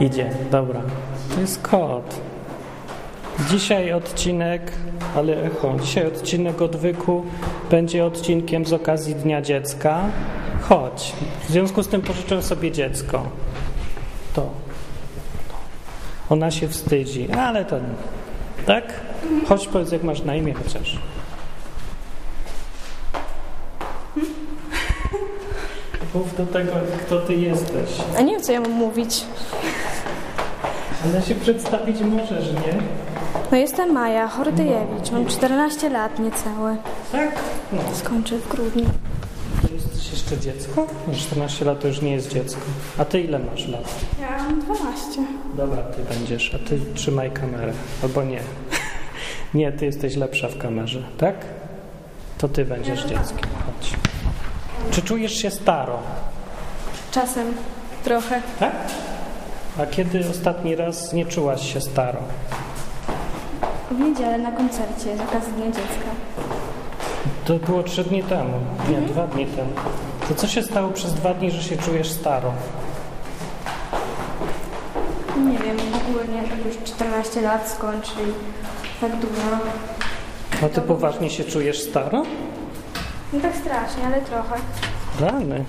Idzie, dobra. To jest kot. Dzisiaj odcinek, ale echo, dzisiaj odcinek odwyku będzie odcinkiem z okazji Dnia Dziecka. Chodź. W związku z tym pożyczę sobie dziecko. To. Ona się wstydzi, ale to tak? Chodź powiedz, jak masz na imię chociaż. Mów do tego, kto ty jesteś. A nie wiem, co ja mam mówić. Ale się przedstawić możesz, nie? No jestem Maja Hordyjewicz, mam 14 lat niecałe. Tak? No. Skończę w grudniu. To jesteś jeszcze dziecko? No, 14 lat to już nie jest dziecko. A ty ile masz lat? Ja mam 12. Dobra, ty będziesz, a ty trzymaj kamerę. Albo nie. Nie, ty jesteś lepsza w kamerze, tak? To ty będziesz dzieckiem. Chodź. Czy czujesz się staro? Czasem trochę. Tak? A kiedy ostatni raz nie czułaś się staro? W niedzielę na koncercie z okazji Dnia Dziecka. To było trzy dni temu. Nie, dwa dni temu. To co się stało przez dwa dni, że się czujesz staro? Nie wiem, ogólnie tak już 14 lat skończy i tak dużo. No ty poważnie się czujesz staro? No tak strasznie, ale trochę. Rany.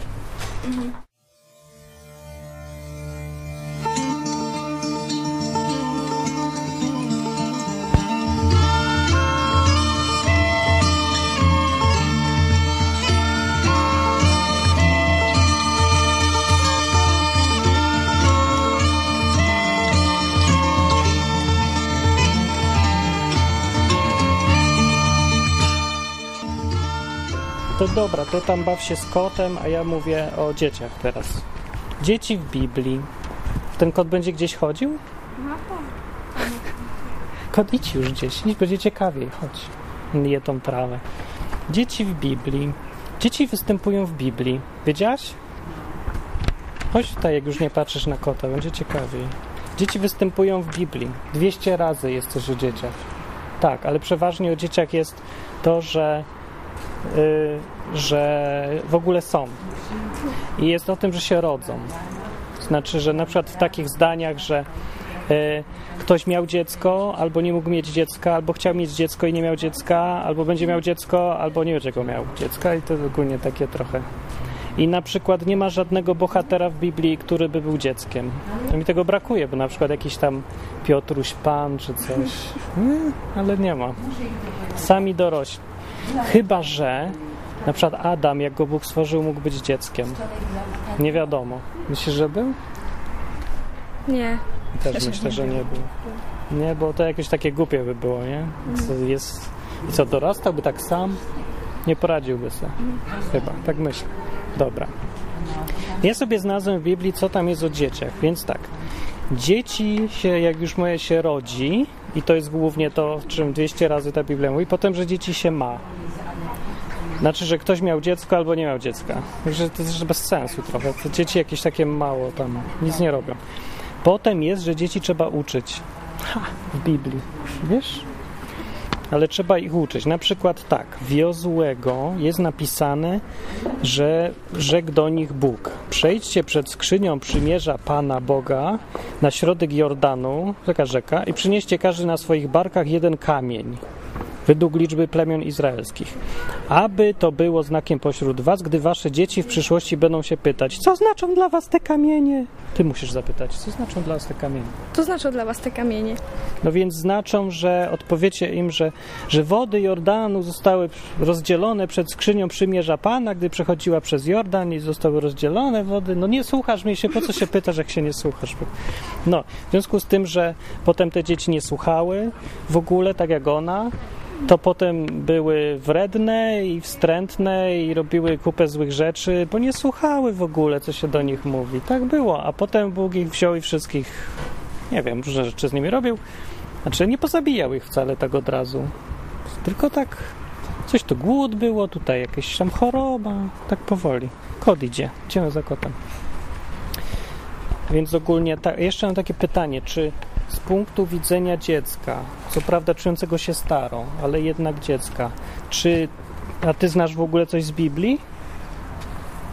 To dobra, to tam baw się z kotem, a ja mówię o dzieciach teraz. Dzieci w Biblii. Ten kot będzie gdzieś chodził? No Kot idź już gdzieś, idź, będzie ciekawiej, chodź. Je tą trawę. Dzieci w Biblii. Dzieci występują w Biblii. Wiedziałaś? Chodź tutaj, jak już nie patrzysz na kota, będzie ciekawiej. Dzieci występują w Biblii. 200 razy jest coś o dzieciach. Tak, ale przeważnie o dzieciach jest to, że że w ogóle są. I jest o tym, że się rodzą. Znaczy, że na przykład w takich zdaniach, że y, ktoś miał dziecko, albo nie mógł mieć dziecka, albo chciał mieć dziecko i nie miał dziecka, albo będzie miał dziecko, albo nie będzie go miał dziecka i to ogólnie takie trochę. I na przykład nie ma żadnego bohatera w Biblii, który by był dzieckiem. To mi tego brakuje, bo na przykład jakiś tam Piotruś Pan czy coś. Ale nie ma. Sami dorośli. Chyba, że na przykład Adam, jak go Bóg stworzył, mógł być dzieckiem. Nie wiadomo. Myślisz, że był? Nie. Też myślę, że nie był. Nie, bo to jakieś takie głupie by było, nie? Co jest... I co, dorastałby tak sam? Nie poradziłby sobie. Chyba, tak myślę. Dobra. Ja sobie znalazłem w Biblii, co tam jest o dzieciach, więc tak. Dzieci się, jak już moje się rodzi, i to jest głównie to, czym 200 razy ta Biblia mówi, potem, że dzieci się ma. Znaczy, że ktoś miał dziecko albo nie miał dziecka. Że to jest bez sensu trochę. Dzieci jakieś takie mało tam, nic nie robią. Potem jest, że dzieci trzeba uczyć. Ha, w Biblii. Wiesz? Ale trzeba ich uczyć. Na przykład tak, w Jozłego jest napisane, że rzekł do nich Bóg. Przejdźcie przed skrzynią przymierza Pana Boga na środek Jordanu, taka rzeka, i przynieście każdy na swoich barkach jeden kamień według liczby plemion izraelskich. Aby to było znakiem pośród was, gdy wasze dzieci w przyszłości będą się pytać, co znaczą dla was te kamienie? Ty musisz zapytać, co znaczą dla was te kamienie? To znaczą dla was te kamienie. No więc znaczą, że odpowiecie im, że, że wody Jordanu zostały rozdzielone przed skrzynią przymierza Pana, gdy przechodziła przez Jordan i zostały rozdzielone wody. No nie słuchasz mnie się, po co się pytasz, jak się nie słuchasz? No, w związku z tym, że potem te dzieci nie słuchały w ogóle, tak jak ona, to potem były wredne i wstrętne i robiły kupę złych rzeczy, bo nie słuchały w ogóle, co się do nich mówi. Tak było, a potem Bóg ich wziął i wszystkich, nie wiem, różne rzeczy z nimi robił. Znaczy nie pozabijał ich wcale tak od razu. Tylko tak, coś tu głód było, tutaj jakaś tam choroba, tak powoli. Kot idzie, idziemy za kotem. Więc ogólnie, ta, jeszcze mam takie pytanie, czy z punktu widzenia dziecka, co prawda czującego się starą, ale jednak dziecka, czy a ty znasz w ogóle coś z Biblii?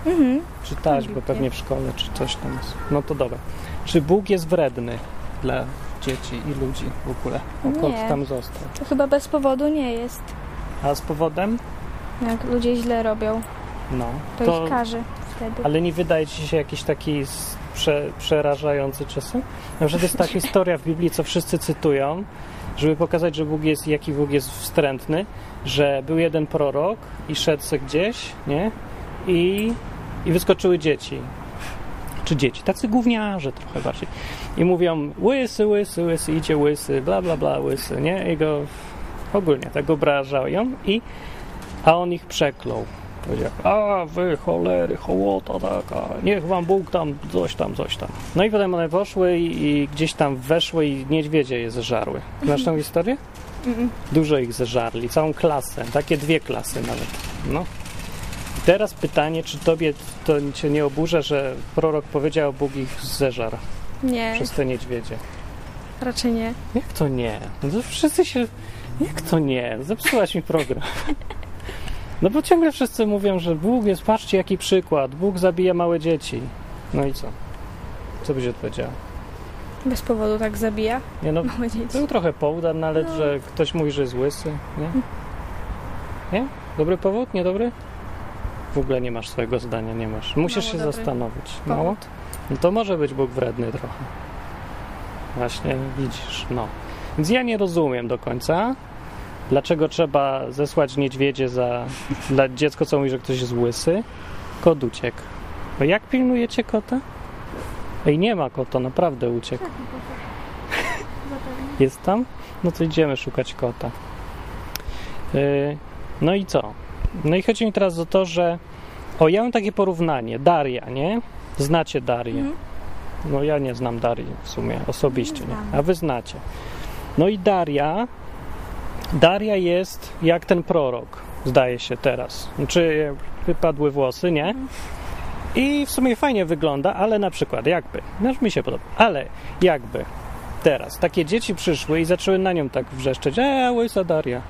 Mhm. Czytałaś go pewnie w szkole, czy coś tam jest. No to dobra. Czy Bóg jest wredny dla dzieci i ludzi w ogóle? Dokąd Nie. tam został? To chyba bez powodu nie jest. A z powodem? Jak ludzie źle robią, No. to, ich każe wtedy. Ale nie wydaje ci się jakiś taki s- prze, przerażający czasem? Na przykład jest ta historia w Biblii, co wszyscy cytują, żeby pokazać, że Bóg jest, jaki Bóg jest wstrętny, że był jeden prorok i szedł se gdzieś, nie? I, i wyskoczyły dzieci. Czy dzieci? Tacy gówniarze trochę bardziej. I mówią, łysy, łysy, łysy, idzie łysy, bla, bla, bla, łysy, nie? I go ogólnie tak obrażają i a on ich przeklął. Powiedział, a wy cholery, hołota taka, niech wam Bóg tam coś tam, coś tam. No i potem one poszły i, i gdzieś tam weszły i niedźwiedzie je zeżarły. Znasz tą historię? Mm. Dużo ich zeżarli, całą klasę, takie dwie klasy nawet. No. I teraz pytanie, czy tobie to cię nie oburza, że prorok powiedział, Bóg ich zeżar Nie, przez te niedźwiedzie? raczej nie. Jak to nie? No to wszyscy się... Jak to nie? Zepsułaś mi program. No bo ciągle wszyscy mówią, że Bóg jest, patrzcie jaki przykład, Bóg zabija małe dzieci. No i co? Co byś odpowiedziała? Bez powodu tak zabija Nie no, małe dzieci. był trochę powód, ale nawet, No. że ktoś mówi, że jest łysy, nie? Nie? Dobry powód? Niedobry? W ogóle nie masz swojego zdania, nie masz. Musisz Mało się dobry zastanowić. Mało? Powód. No to może być Bóg wredny trochę. Właśnie, widzisz, no. Więc ja nie rozumiem do końca, dlaczego trzeba zesłać niedźwiedzie za dla dziecko, co mówi, że ktoś jest łysy. Kot uciekł. No jak pilnujecie kota? Ej, nie ma kota, naprawdę uciekł. Jest tam? No to idziemy szukać kota. Yy, no i co? No i chodzi mi teraz o to, że o, ja mam takie porównanie. Daria, nie? Znacie Darię. Mhm. No ja nie znam Darii w sumie osobiście, Nie. A wy znacie. No i Daria, Daria jest jak ten prorok, zdaje się teraz. Znaczy wypadły włosy, nie? I w sumie fajnie wygląda, ale na przykład jakby, no mi się podoba, ale jakby teraz takie dzieci przyszły i zaczęły na nią tak wrzeszczeć, e, łysa Daria.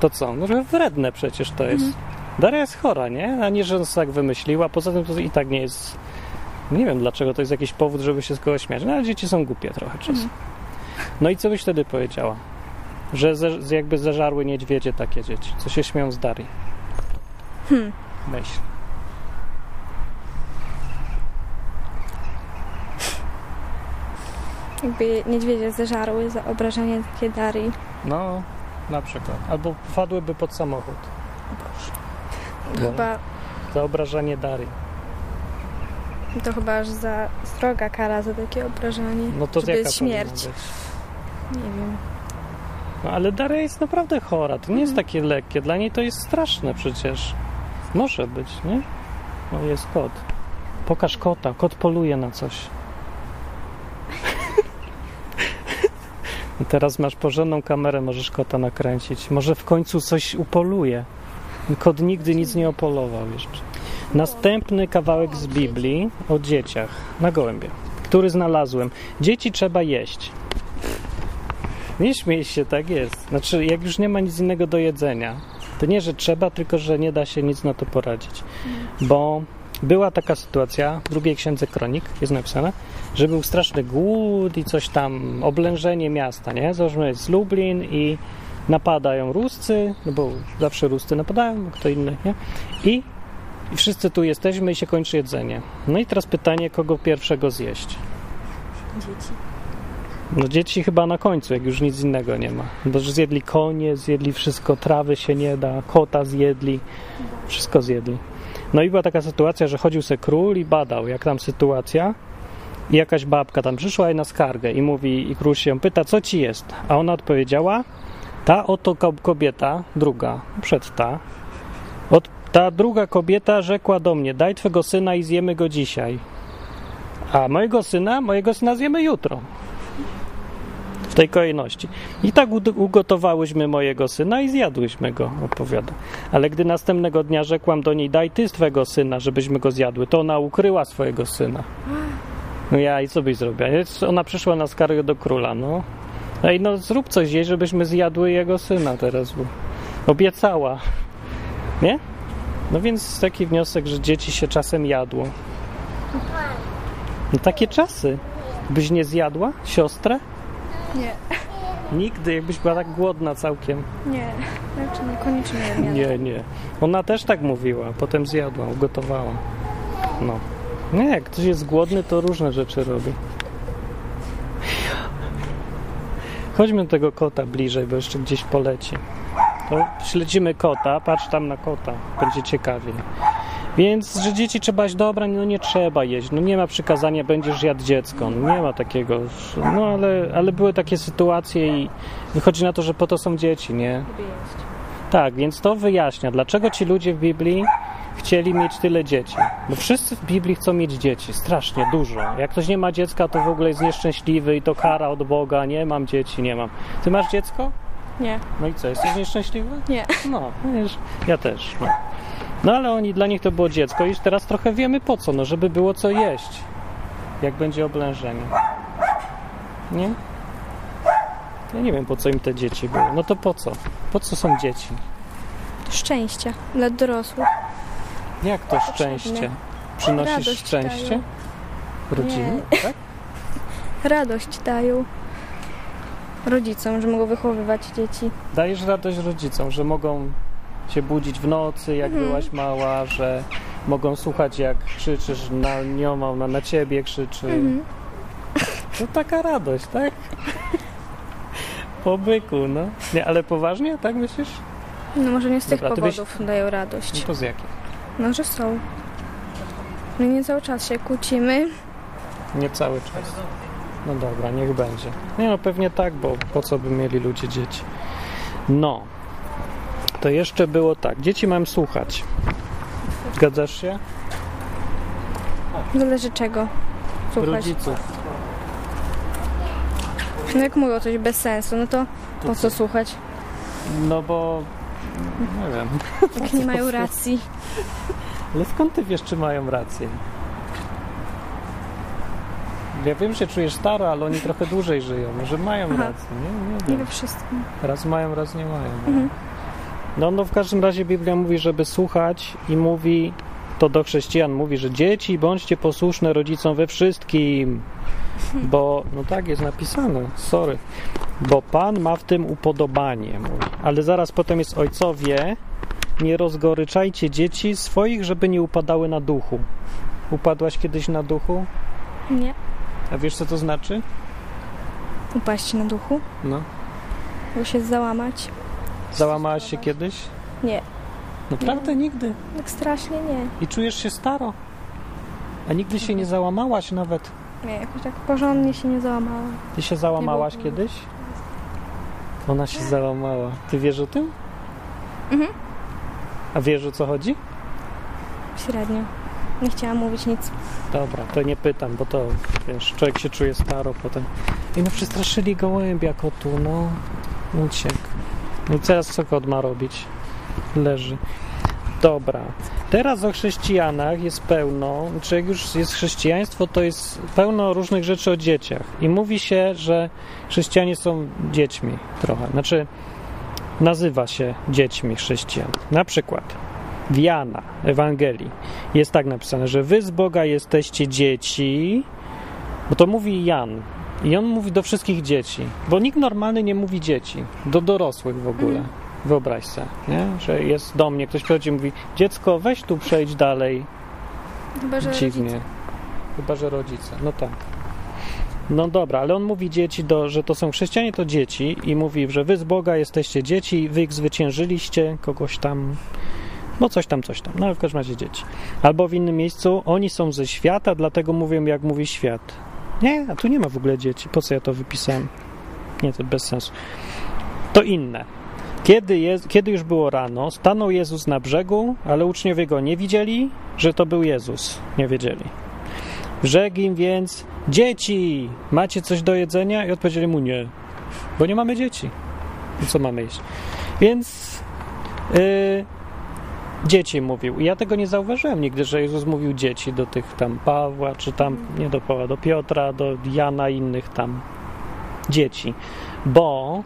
To co? No że wredne przecież to jest. Daria jest chora, nie? A nie, że on sobie tak wymyśliła. Poza tym to i tak nie jest nie wiem dlaczego to jest jakiś powód, żeby się z kogoś śmiać. No ale dzieci są głupie trochę czasem. No i co byś wtedy powiedziała? Że ze, z- jakby zeżarły niedźwiedzie takie dzieci, co się śmią z Darii. Hmm. Myśl. Jakby niedźwiedzie zeżarły za obrażanie takie Darii. No, na przykład. Albo wpadłyby pod samochód. To No. chyba, Za obrażanie Darii. to chyba aż za sroga kara za takie obrażanie. No to jaka jest śmierć. Nie wiem. No ale Daria jest naprawdę chora. To nie jest Mhm. takie lekkie. Dla niej to jest straszne przecież. Może być, nie? No jest kot. Pokaż kota. Kot poluje na coś. Teraz masz porządną kamerę, możesz kota nakręcić. Może w końcu coś upoluje. Kot nigdy nic nie opolował jeszcze. Następny kawałek z Biblii o dzieciach na gołębie, który znalazłem. Dzieci trzeba jeść. Nie śmiej się, tak jest. Znaczy, jak już nie ma nic innego do jedzenia, to nie, że trzeba, tylko że nie da się nic na to poradzić. Bo była taka sytuacja w drugiej księdze kronik, jest napisane, że był straszny głód i coś tam, oblężenie miasta, nie? Załóżmy, jest Lublin i napadają Ruscy, no bo zawsze Ruscy napadają, kto inny, nie? I, I wszyscy tu jesteśmy i się kończy jedzenie. No i teraz pytanie, kogo pierwszego zjeść? Dzieci. No dzieci chyba na końcu, jak już nic innego nie ma. Bo zjedli konie, zjedli wszystko, trawy się nie da, kota zjedli, wszystko zjedli. No i była taka sytuacja, że chodził se król i badał, jak tam sytuacja. I jakaś babka tam przyszła i na skargę i mówi, i król się ją pyta, co ci jest? A ona odpowiedziała, ta oto ko- kobieta, druga, przed ta, od, ta druga kobieta rzekła do mnie, daj twego syna i zjemy go dzisiaj. A mojego syna, mojego syna zjemy jutro w tej kolejności. I tak ugotowałyśmy mojego syna i zjadłyśmy go, opowiada. Ale gdy następnego dnia rzekłam do niej, daj ty swego syna, żebyśmy go zjadły, to ona ukryła swojego syna. No ja i co byś zrobiła? Ona przyszła na skargę do króla, no. Ej, no zrób coś jej, żebyśmy zjadły jego syna teraz, bo obiecała. Nie? No więc taki wniosek, że dzieci się czasem jadło. No takie czasy. Byś nie zjadła siostrę? Nie. Nigdy, jakbyś była tak głodna całkiem. Nie. Znaczy niekoniecznie nie. Nie, nie. Ona też tak mówiła, potem zjadła, ugotowała. No. Nie, jak ktoś jest głodny, to różne rzeczy robi. Chodźmy do tego kota bliżej, bo jeszcze gdzieś poleci. To śledzimy kota, patrz tam na kota, będzie ciekawiej. Więc, że dzieci trzeba iść, dobra, no nie trzeba jeść, no nie ma przykazania, będziesz jadł dziecko, no nie ma takiego, no ale, ale były takie sytuacje i wychodzi na to, że po to są dzieci, nie? Tak, więc to wyjaśnia, dlaczego ci ludzie w Biblii chcieli mieć tyle dzieci. Bo wszyscy w Biblii chcą mieć dzieci, strasznie dużo. Jak ktoś nie ma dziecka, to w ogóle jest nieszczęśliwy i to kara od Boga. Nie mam dzieci, nie mam. Ty masz dziecko? Nie. No i co, jesteś nieszczęśliwy? Nie. No, wiesz, ja też. No. No ale oni, dla nich to było dziecko i teraz trochę wiemy po co, no żeby było co jeść, jak będzie oblężenie. Nie? Ja nie wiem po co im te dzieci były. No to po co? Po co są dzieci? Szczęście dla dorosłych. Jak to szczęście? Przynosisz Radość szczęście? dają. Rodziny? Tak? Radość dają rodzicom, że mogą wychowywać dzieci. Dajesz radość rodzicom, że mogą się budzić w nocy, jak Mhm. byłaś mała, że mogą słuchać, jak krzyczysz na nią, ona na ciebie krzyczy. Mhm. To taka radość, tak? Po byku, no. Nie, ale poważnie, tak myślisz? No może nie z tych Dobra, ty byś- powodów dają No radość. to z jakich? No, że są. My nie cały czas się kłócimy. Nie cały czas. No dobra, niech będzie. Nie no, pewnie tak, bo po co by mieli ludzie dzieci? No. To jeszcze było tak. Dzieci mam słuchać. Zgadzasz się? Zależy czego słuchać. Rodziców. No jak mówią coś bez sensu, no to po co słuchać? No bo... Nie wiem. Jak nie mają racji. Ale skąd ty wiesz, czy mają rację? Ja wiem, że czujesz staro, ale oni trochę dłużej żyją. Może mają Aha. rację, nie? Nie Nie wiem. we wszystkim. Raz mają, raz nie mają. Mhm. No, no w każdym razie Biblia mówi, żeby słuchać i mówi, to do chrześcijan mówi, że dzieci bądźcie posłuszne rodzicom we wszystkim, bo, no tak jest napisane, sorry, bo Pan ma w tym upodobanie, mówi. Ale zaraz potem jest ojcowie, nie rozgoryczajcie dzieci swoich, żeby nie upadały na duchu. Upadłaś kiedyś na duchu? Nie. A wiesz, co to znaczy? Upaść na duchu, No. bo się załamać. Załamałaś się kiedyś? Nie. Naprawdę nigdy. Tak strasznie nie. I czujesz się staro. A nigdy się nie załamałaś nawet. Nie, jakoś tak porządnie się nie załamałam. Ty się załamałaś Nie kiedyś? Ona się załamała. Ty wiesz o tym? Mhm. A wiesz o co chodzi? Średnio. Nie chciałam mówić nic. Dobra, to nie pytam, bo to wiesz, człowiek się czuje staro potem. I no przestraszyli gołębia kotu, no. Uciekł. No teraz co kot ma robić? Leży. Dobra. Teraz o chrześcijanach jest pełno, czy jak już jest chrześcijaństwo, to jest pełno różnych rzeczy o dzieciach. I mówi się, że chrześcijanie są dziećmi trochę. Znaczy, nazywa się dziećmi chrześcijan. Na przykład w Jana Ewangelii jest tak napisane, że wy z Boga jesteście dzieci, bo to mówi Jan. I on mówi do wszystkich dzieci, bo nikt normalny nie mówi dzieci, do dorosłych w ogóle. Wyobraź sobie, nie? że jest do mnie, ktoś przychodzi i mówi dziecko, weź tu przejdź dalej. Chyba, że Dziwnie. rodzice. Chyba, że rodzice. No tak. No dobra, ale on mówi dzieci, do, że to są chrześcijanie, to dzieci i mówi, że wy z Boga jesteście dzieci, wy ich zwyciężyliście, kogoś tam, no coś tam, coś tam, no ale w każdym razie dzieci. Albo w innym miejscu, oni są ze świata, dlatego mówią jak mówi świat. Nie, a tu nie ma w ogóle dzieci. Po co ja to wypisałem? Nie, to bez sensu. To inne. Kiedy, kiedy już było rano, stanął Jezus na brzegu, ale uczniowie go nie widzieli, że to był Jezus. Nie wiedzieli. Rzekł im więc, dzieci, macie coś do jedzenia? I odpowiedzieli mu nie, bo nie mamy dzieci. I co mamy jeść? Więc yy, dzieci mówił. I ja tego nie zauważyłem nigdy, że Jezus mówił dzieci do tych tam Pawła, czy tam, nie do Pawła, do Piotra, do Jana, innych tam dzieci. Bo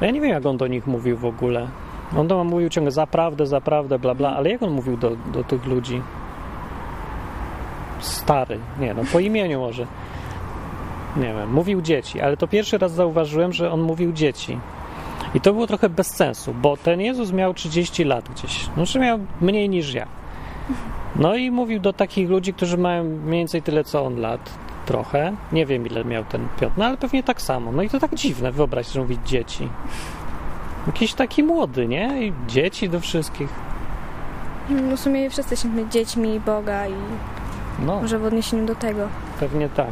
ja nie wiem, jak on do nich mówił w ogóle. On to mówił ciągle zaprawdę, zaprawdę, bla, bla, ale jak on mówił do, do tych ludzi? Stary, nie no, po imieniu może. Nie wiem, mówił dzieci, ale to pierwszy raz zauważyłem, że on mówił dzieci. I to było trochę bez sensu, bo ten Jezus miał 30 lat gdzieś. Znaczy miał mniej niż ja. No i mówił do takich ludzi, którzy mają mniej więcej tyle co on lat. Trochę. Nie wiem ile miał ten Piotr, no ale pewnie tak samo. No i to tak dziwne, wyobraź sobie, że mówić dzieci. Jakiś taki młody, nie? I dzieci do wszystkich. No w sumie wszyscy jesteśmy dziećmi Boga i No. może w odniesieniu do tego. Pewnie tak.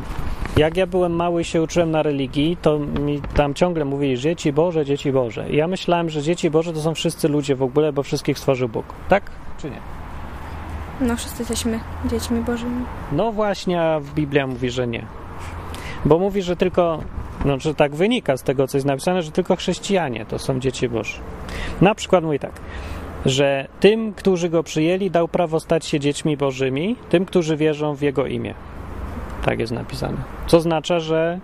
Jak ja byłem mały i się uczyłem na religii, to mi tam ciągle mówili dzieci Boże, dzieci Boże. I ja myślałem, że dzieci Boże to są wszyscy ludzie w ogóle, bo wszystkich stworzył Bóg. Tak czy nie? No wszyscy jesteśmy dziećmi Bożymi. No właśnie, a Biblia mówi, że nie. Bo mówi, że tylko, no że tak wynika z tego, co jest napisane, że tylko chrześcijanie to są dzieci Boże. Na przykład mówi tak, że tym, którzy go przyjęli, dał prawo stać się dziećmi Bożymi, tym, którzy wierzą w jego imię. Tak jest napisane. Co oznacza, że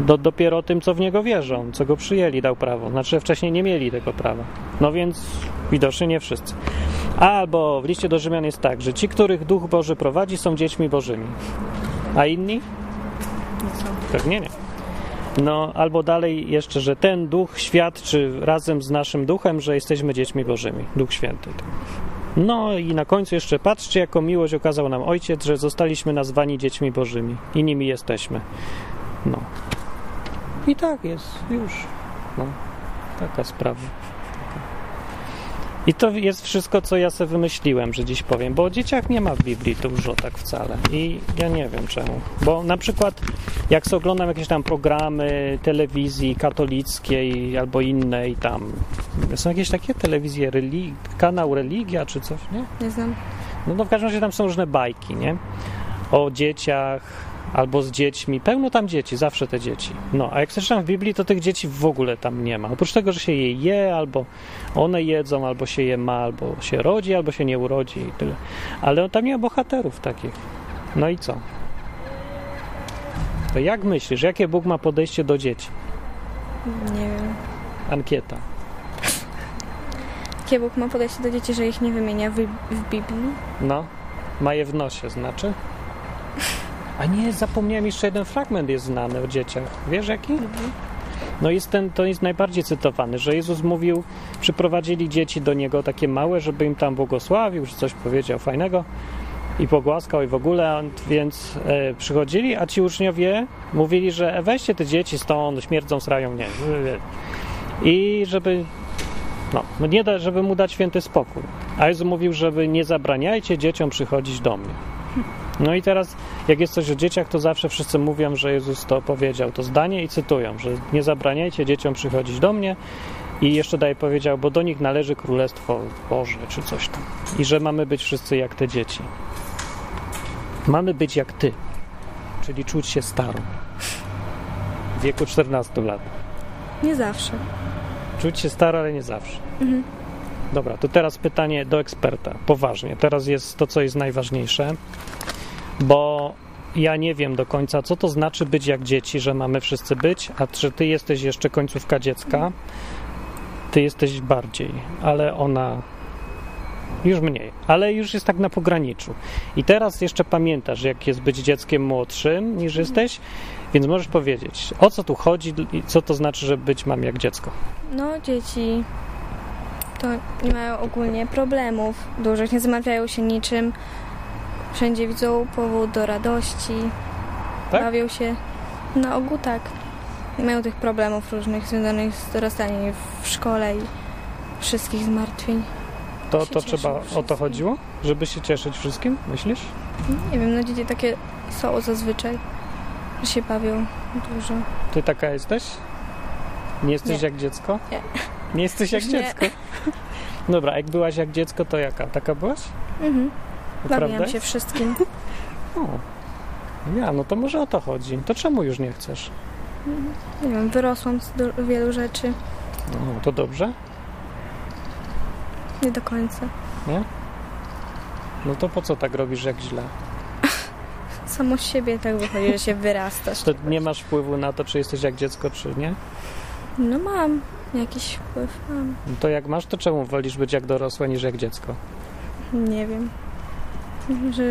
do, dopiero tym, co w niego wierzą, co go przyjęli, dał prawo. Znaczy, że wcześniej nie mieli tego prawa. No więc widocznie nie wszyscy. Albo w liście do Rzymian jest tak, że ci, których Duch Boży prowadzi, są dziećmi Bożymi. A inni? Pewnie nie. No, albo dalej jeszcze, że ten duch świadczy razem z naszym duchem, że jesteśmy dziećmi Bożymi. Duch Święty. No i na końcu jeszcze patrzcie, jaką miłość okazał nam Ojciec, że zostaliśmy nazwani dziećmi Bożymi i nimi jesteśmy. No. I tak jest już. No. Taka sprawa. I to jest wszystko, co ja sobie wymyśliłem, że dziś powiem, bo o dzieciach nie ma w Biblii dużo tak wcale. I ja nie wiem czemu. Bo na przykład, jak sobie oglądam jakieś tam programy telewizji katolickiej albo innej tam, są jakieś takie telewizje, religi- kanał Religia czy coś, nie? Nie znam. No to w każdym razie tam są różne bajki, nie? O dzieciach albo z dziećmi. Pełno tam dzieci, zawsze te dzieci. No, a jak słyszałem w Biblii, to tych dzieci w ogóle tam nie ma. Oprócz tego, że się je je, albo one jedzą, albo się je ma, albo się rodzi, albo się nie urodzi i tyle. Ale tam nie ma bohaterów takich. No i co? To jak myślisz, jakie Bóg ma podejście do dzieci? Nie wiem. Ankieta. Jakie Bóg ma podejście do dzieci, że ich nie wymienia w, w Biblii? No, ma je w nosie, znaczy? A nie, zapomniałem, jeszcze jeden fragment jest znany o dzieciach. Wiesz jaki? No jest ten, to jest najbardziej cytowany, że Jezus mówił, przyprowadzili dzieci do Niego takie małe, żeby im tam błogosławił, czy coś powiedział fajnego i pogłaskał i w ogóle, więc e, przychodzili, a ci uczniowie mówili, że e, weźcie te dzieci stąd, śmierdzą, srają, nie. I żeby, no, no nie da, żeby mu dać święty spokój. A Jezus mówił, żeby nie zabraniajcie dzieciom przychodzić do mnie. No i teraz, jak jest coś o dzieciach, to zawsze wszyscy mówią, że Jezus to powiedział, to zdanie i cytują, że nie zabraniajcie dzieciom przychodzić do mnie i jeszcze dalej powiedział, bo do nich należy Królestwo Boże, czy coś tam. I że mamy być wszyscy jak te dzieci. Mamy być jak ty, czyli czuć się starą. W wieku 14 lat. Nie zawsze. Czuć się staro, ale nie zawsze. Dobra, to teraz pytanie do eksperta. Poważnie. Teraz jest to, co jest najważniejsze, bo ja nie wiem do końca, co to znaczy być jak dzieci, że mamy wszyscy być, a czy ty jesteś jeszcze końcówka dziecka, ty jesteś bardziej, ale ona już mniej, ale już jest tak na pograniczu. I teraz jeszcze pamiętasz, jak jest być dzieckiem młodszym niż jesteś, więc możesz powiedzieć, o co tu chodzi i co to znaczy, że być mam jak dziecko. No, dzieci to nie mają ogólnie problemów dużych, nie zamawiają się niczym. Wszędzie widzą powód do radości, Tak? bawią się. Na ogół tak. Nie mają tych problemów różnych związanych z dorastaniem w szkole i wszystkich zmartwień. To, to trzeba o to wszystkim. chodziło? Żeby się cieszyć wszystkim, myślisz? Nie wiem, no dzieci takie są zazwyczaj, że się bawią dużo. Ty taka jesteś? Nie jesteś Nie. jak dziecko? Nie. Nie jesteś jak Nie. dziecko? Dobra, jak byłaś jak dziecko, to jaka? Taka byłaś? Mhm. Bawiłam się wszystkim. O. Ja, no to może o to chodzi. To czemu już nie chcesz? Nie wiem, wyrosłam z wielu rzeczy. No, to dobrze? Nie do końca. Nie? No to po co tak robisz jak źle? Samo z siebie tak wychodzi, że się wyrastasz. To nie masz wpływu na to, czy jesteś jak dziecko, czy nie? No mam jakiś wpływ, mam. No to jak masz, to czemu wolisz być jak dorosła niż jak dziecko? Nie wiem. Że,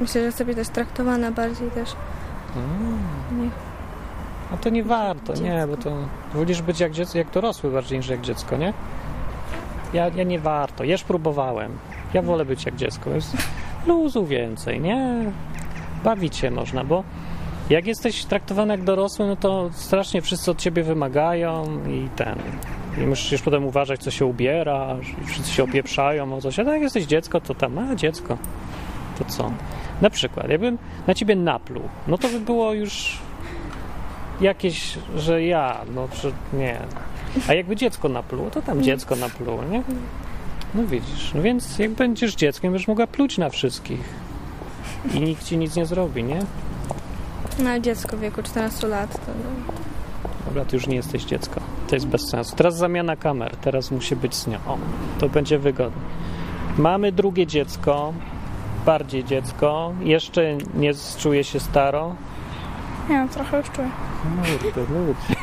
myślę, że być też traktowana bardziej też. Mm. Nie. A to nie warto, nie, dziecko. bo to wolisz być jak, dziecko, jak dorosły bardziej niż jak dziecko, nie? Ja, ja nie warto, już próbowałem. Ja wolę być jak dziecko. Jest luzu więcej, nie? Bawić się można, bo jak jesteś traktowany jak dorosły, no to strasznie wszyscy od ciebie wymagają i ten. I musisz potem uważać, co się ubierasz, i wszyscy się opieprzają o coś. A tak jak jesteś dziecko, to tam, a dziecko, to co? Na przykład, jakbym na ciebie napluł, no to by było już jakieś, że ja, no że nie. A jakby dziecko napluło, to tam dziecko napluło, nie? No widzisz, no więc jak będziesz dzieckiem, będziesz mogła pluć na wszystkich. I nikt ci nic nie zrobi, nie? No ale dziecko w wieku 14 lat to Dobra, ty już nie jesteś dziecko. To jest bez sensu. Teraz zamiana kamer, teraz musi być z nią. O, to będzie wygodnie. Mamy drugie dziecko, bardziej dziecko, jeszcze nie czuje się staro. Nie no, trochę już czuję. Kurde, ludzie.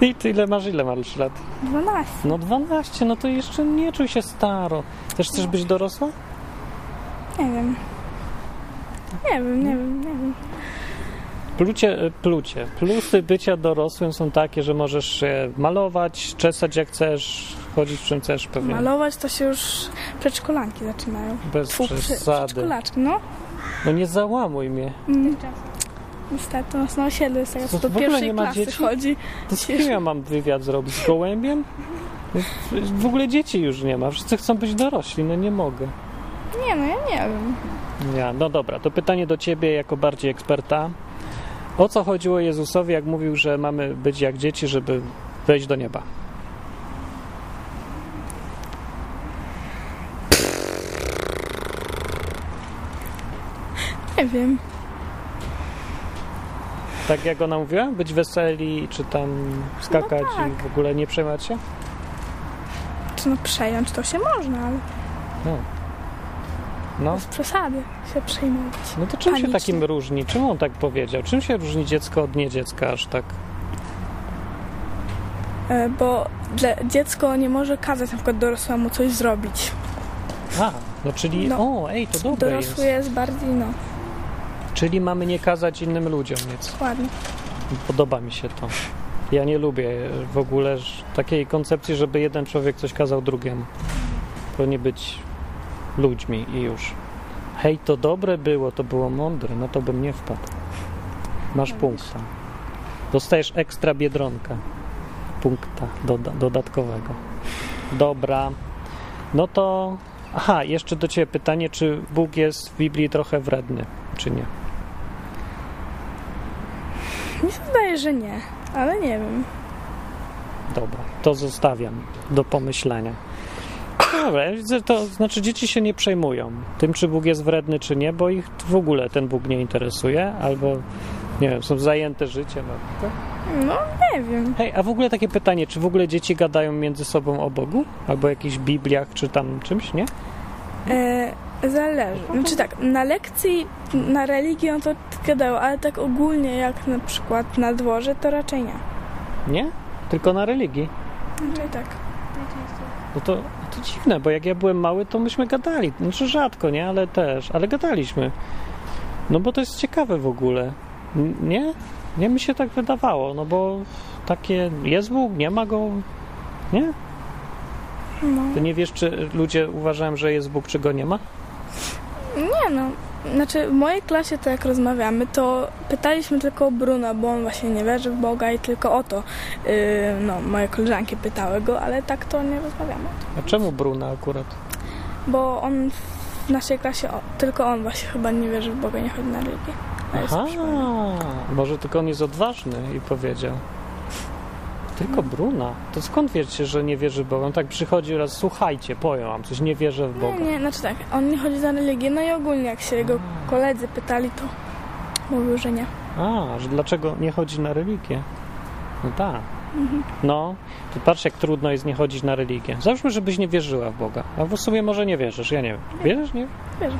I ty ile masz, ile masz lat? 12. No 12, no to jeszcze nie czuj się staro. Też chcesz być dorosła? Nie wiem. Nie wiem, nie wiem, nie wiem. Plucie, e, plucie. Plusy bycia dorosłym są takie, że możesz się malować, czesać jak chcesz, chodzić w czym chcesz pewnie. Malować to się już przedszkolanki zaczynają. Bez Tfu, prze- przesady. Przedszkolaczki, no. No nie załamuj mnie. Mm. Niestety, nas na osiedlu jest taka, Co, do pierwszej nie ma klasy dzieci? chodzi. To z kim ja mam wywiad zrobić? Z gołębiem? W ogóle dzieci już nie ma. Wszyscy chcą być dorośli, no nie mogę. Nie no, ja nie wiem. Ja, no dobra, to pytanie do ciebie jako bardziej eksperta. O co chodziło Jezusowi, jak mówił, że mamy być jak dzieci, żeby wejść do nieba? Nie wiem. Tak jak ona mówiła? Być weseli, czy tam skakać No tak. i w ogóle nie przejmować się? Czy no przejąć to się można, ale No. No, bez przesady się przejmować. no to czym się Panicznie. takim różni? Czym on tak powiedział? Czym się różni dziecko od niedziecka aż tak? E, Bo dziecko nie może kazać na przykład dorosłemu coś zrobić. A, no czyli, No. o, ej, to dobre jest. Dorosły jest bardziej, no, Czyli mamy nie kazać innym ludziom nic. dokładnie. Podoba mi się to. Ja nie lubię w ogóle takiej koncepcji, żeby jeden człowiek coś kazał drugiemu. Powinni być ludźmi i już. Hej, to dobre było, to było mądre, no to bym nie wpadł. Masz punkta. Dostajesz ekstra biedronka. Punkta doda dodatkowego. Dobra. No to... Aha, jeszcze do Ciebie pytanie, czy Bóg jest w Biblii trochę wredny, czy nie? Mi się zdaje, że nie, ale nie wiem. Dobra, to zostawiam do pomyślenia. Dobra, ja widzę, to znaczy dzieci się nie przejmują tym, czy Bóg jest wredny, czy nie, bo ich w ogóle ten Bóg nie interesuje, albo nie wiem, są zajęte życiem. tak? No, nie wiem. Hej, a w ogóle takie pytanie, czy w ogóle dzieci gadają między sobą o Bogu? Albo o jakichś Bibliach, czy tam czymś, nie? E, zależy. Znaczy tak, na lekcji na religię no to gadają, ale tak ogólnie jak na przykład na dworze to raczej nie. Nie? Tylko na religii. Raczej tak. No to, to dziwne, bo jak ja byłem mały, to myśmy gadali. Znaczy rzadko, nie? Ale też, ale gadaliśmy. No bo to jest ciekawe w ogóle. Nie? Nie mi się tak wydawało, no bo takie jest Bóg, nie ma go. Nie? No. Ty nie wiesz, czy ludzie uważają, że jest Bóg, czy go nie ma? Nie no. Znaczy w mojej klasie to jak rozmawiamy, to pytaliśmy tylko o Bruna, bo on właśnie nie wierzy w Boga i tylko o to yy, no, moje koleżanki pytały go, ale tak to nie rozmawiamy. A czemu Bruna akurat? Bo on w naszej klasie, o, tylko on właśnie chyba nie wierzy w Boga, nie chodzi na religię. Aha, może tylko on jest odważny i powiedział. Tylko Bruna? To skąd wiecie, że nie wierzy w Boga? On tak przychodzi raz, słuchajcie, powiem wam coś, nie wierzę w Boga. Nie, nie, znaczy tak, on nie chodzi na religię, no i ogólnie jak się jego koledzy pytali, to mówił, że nie. A, że dlaczego nie chodzi na religię? No tak. No, to patrz jak trudno jest nie chodzić na religię. Załóżmy, żebyś nie wierzyła w Boga. A w sumie może nie wierzysz, ja nie wiem. Wierzysz, nie? Wierzę.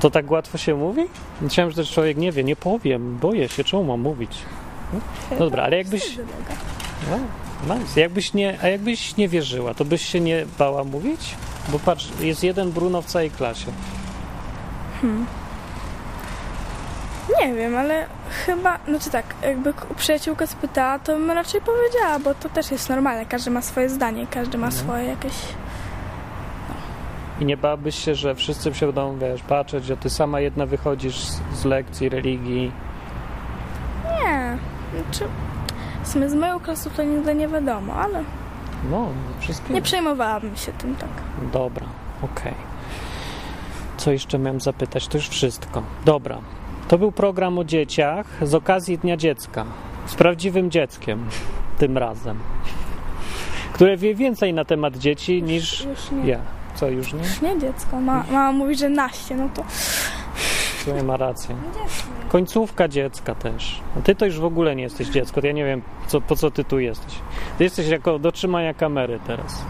To tak łatwo się mówi? Myślałem, że też człowiek nie wie, nie powiem, boję się, czemu mam mówić. No dobra, ale jakbyś... No, nice. Jakbyś nie, a jakbyś nie wierzyła, to byś się nie bała mówić? Bo patrz, jest jeden Bruno w całej klasie. Nie wiem, ale chyba, znaczy tak, jakby przyjaciółka spytała, to bym raczej powiedziała, bo to też jest normalne, każdy ma swoje zdanie, każdy ma Mhm. swoje jakieś... I nie bałabyś się, że wszyscy się będą, wiesz, patrzeć, że ty sama jedna wychodzisz z, z lekcji religii. Znaczy, w sumie z moją klasą to nigdy nie wiadomo, ale No, nie przejmowałabym się tym tak. Dobra, okej. Co jeszcze miałem zapytać? To już wszystko. Dobra. To był program o dzieciach z okazji Dnia Dziecka. Z prawdziwym dzieckiem tym razem. Które wie więcej na temat dzieci niż Już nie, ja. Co, już nie? już nie dziecko, Ma, mama mówi, że naście, no to... W sumie ma rację. Końcówka dziecka też. A ty to już w ogóle nie jesteś dziecko. To ja nie wiem, co, po co ty tu jesteś. Ty jesteś jako do trzymania kamery teraz.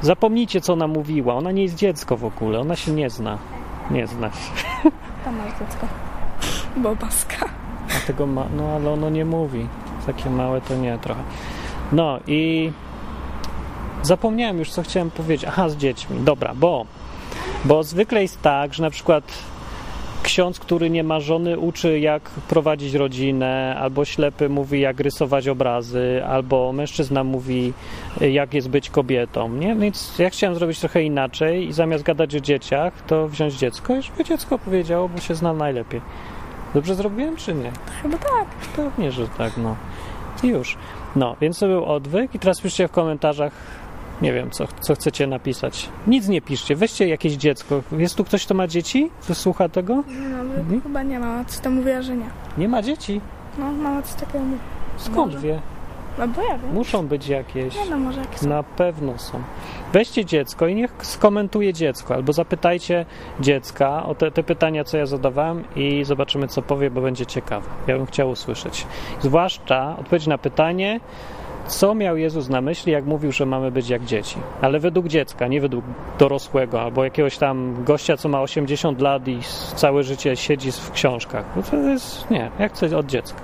Zapomnijcie, co ona mówiła. Ona nie jest dziecko w ogóle. Ona się nie zna. Nie zna się. Tam masz dziecko. Bobaska. A tego ma... No, ale ono nie mówi. Takie małe to nie trochę. No i... Zapomniałem już, co chciałem powiedzieć. Aha, z dziećmi. Dobra, bo... Bo zwykle jest tak, że na przykład ksiądz, który nie ma żony, uczy jak prowadzić rodzinę, albo ślepy mówi jak rysować obrazy, albo mężczyzna mówi jak jest być kobietą, nie? Więc ja chciałem zrobić trochę inaczej i zamiast gadać o dzieciach, to wziąć dziecko i żeby dziecko powiedziało, bo się zna najlepiej. Dobrze zrobiłem, czy nie? Chyba tak. Pewnie, że tak, no. I już. No, więc to był odwyk i teraz piszcie w komentarzach, nie wiem, co, co chcecie napisać. Nic nie piszcie, weźcie jakieś dziecko. Jest tu ktoś, kto ma dzieci? Kto słucha tego? No, Mhm. chyba nie, mama coś tam mówiła, że nie. Nie ma dzieci. No, mama coś takiego mówi. Skąd Może. wie? No bo ja wiem. Muszą być jakieś. Nie no, może jakieś są. Na pewno są. Weźcie dziecko i niech skomentuje dziecko, albo zapytajcie dziecka o te, te pytania, co ja zadawałem i zobaczymy, co powie, bo będzie ciekawe. Ja bym chciał usłyszeć. Zwłaszcza odpowiedź na pytanie, co miał Jezus na myśli, jak mówił, że mamy być jak dzieci. Ale według dziecka, nie według dorosłego, albo jakiegoś tam gościa, co ma 80 lat i całe życie siedzi w książkach. Bo to jest, nie, jak coś od dziecka.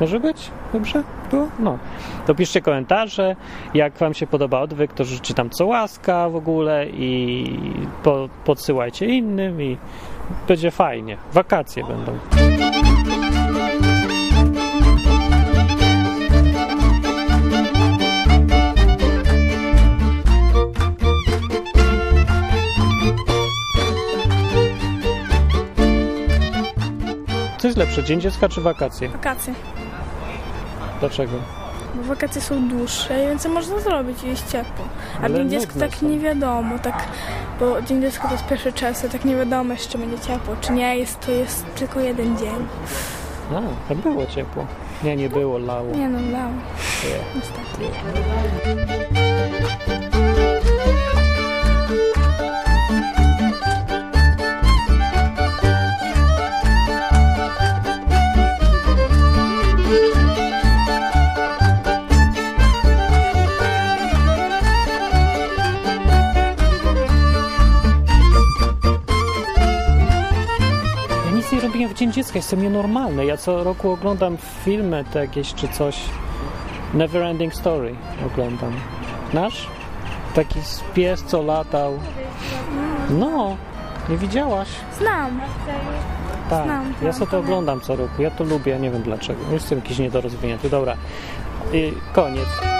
Może być? Dobrze? Było? No. To piszcie komentarze, jak Wam się podoba odwyk, to życzcie tam co łaska w ogóle i po, podsyłajcie innym i będzie fajnie. Wakacje będą. Jest lepsze, Dzień Dziecka czy wakacje? Wakacje. Dlaczego? Bo wakacje są dłuższe i więcej można zrobić i jest ciepło. A Ale Dzień Dziecka tak są. nie wiadomo, tak, bo Dzień Dziecka to jest pierwszy czerwca, tak nie wiadomo jeszcze będzie ciepło, czy nie, jest to jest tylko jeden dzień. A, tak było ciepło. Nie, nie było, lało. Nie no, lało, Nie. niestety. W Dzień Dziecka, jestem nienormalny. Ja co roku oglądam filmy te jakieś czy coś. Neverending Story oglądam. Znasz? Taki pies, co latał. No, nie widziałaś? Znam. Tak. Znam, Ja znam, sobie to oglądam co roku. Ja to lubię, nie wiem dlaczego. Jestem jakiś niedorozwinięty. Dobra. I koniec.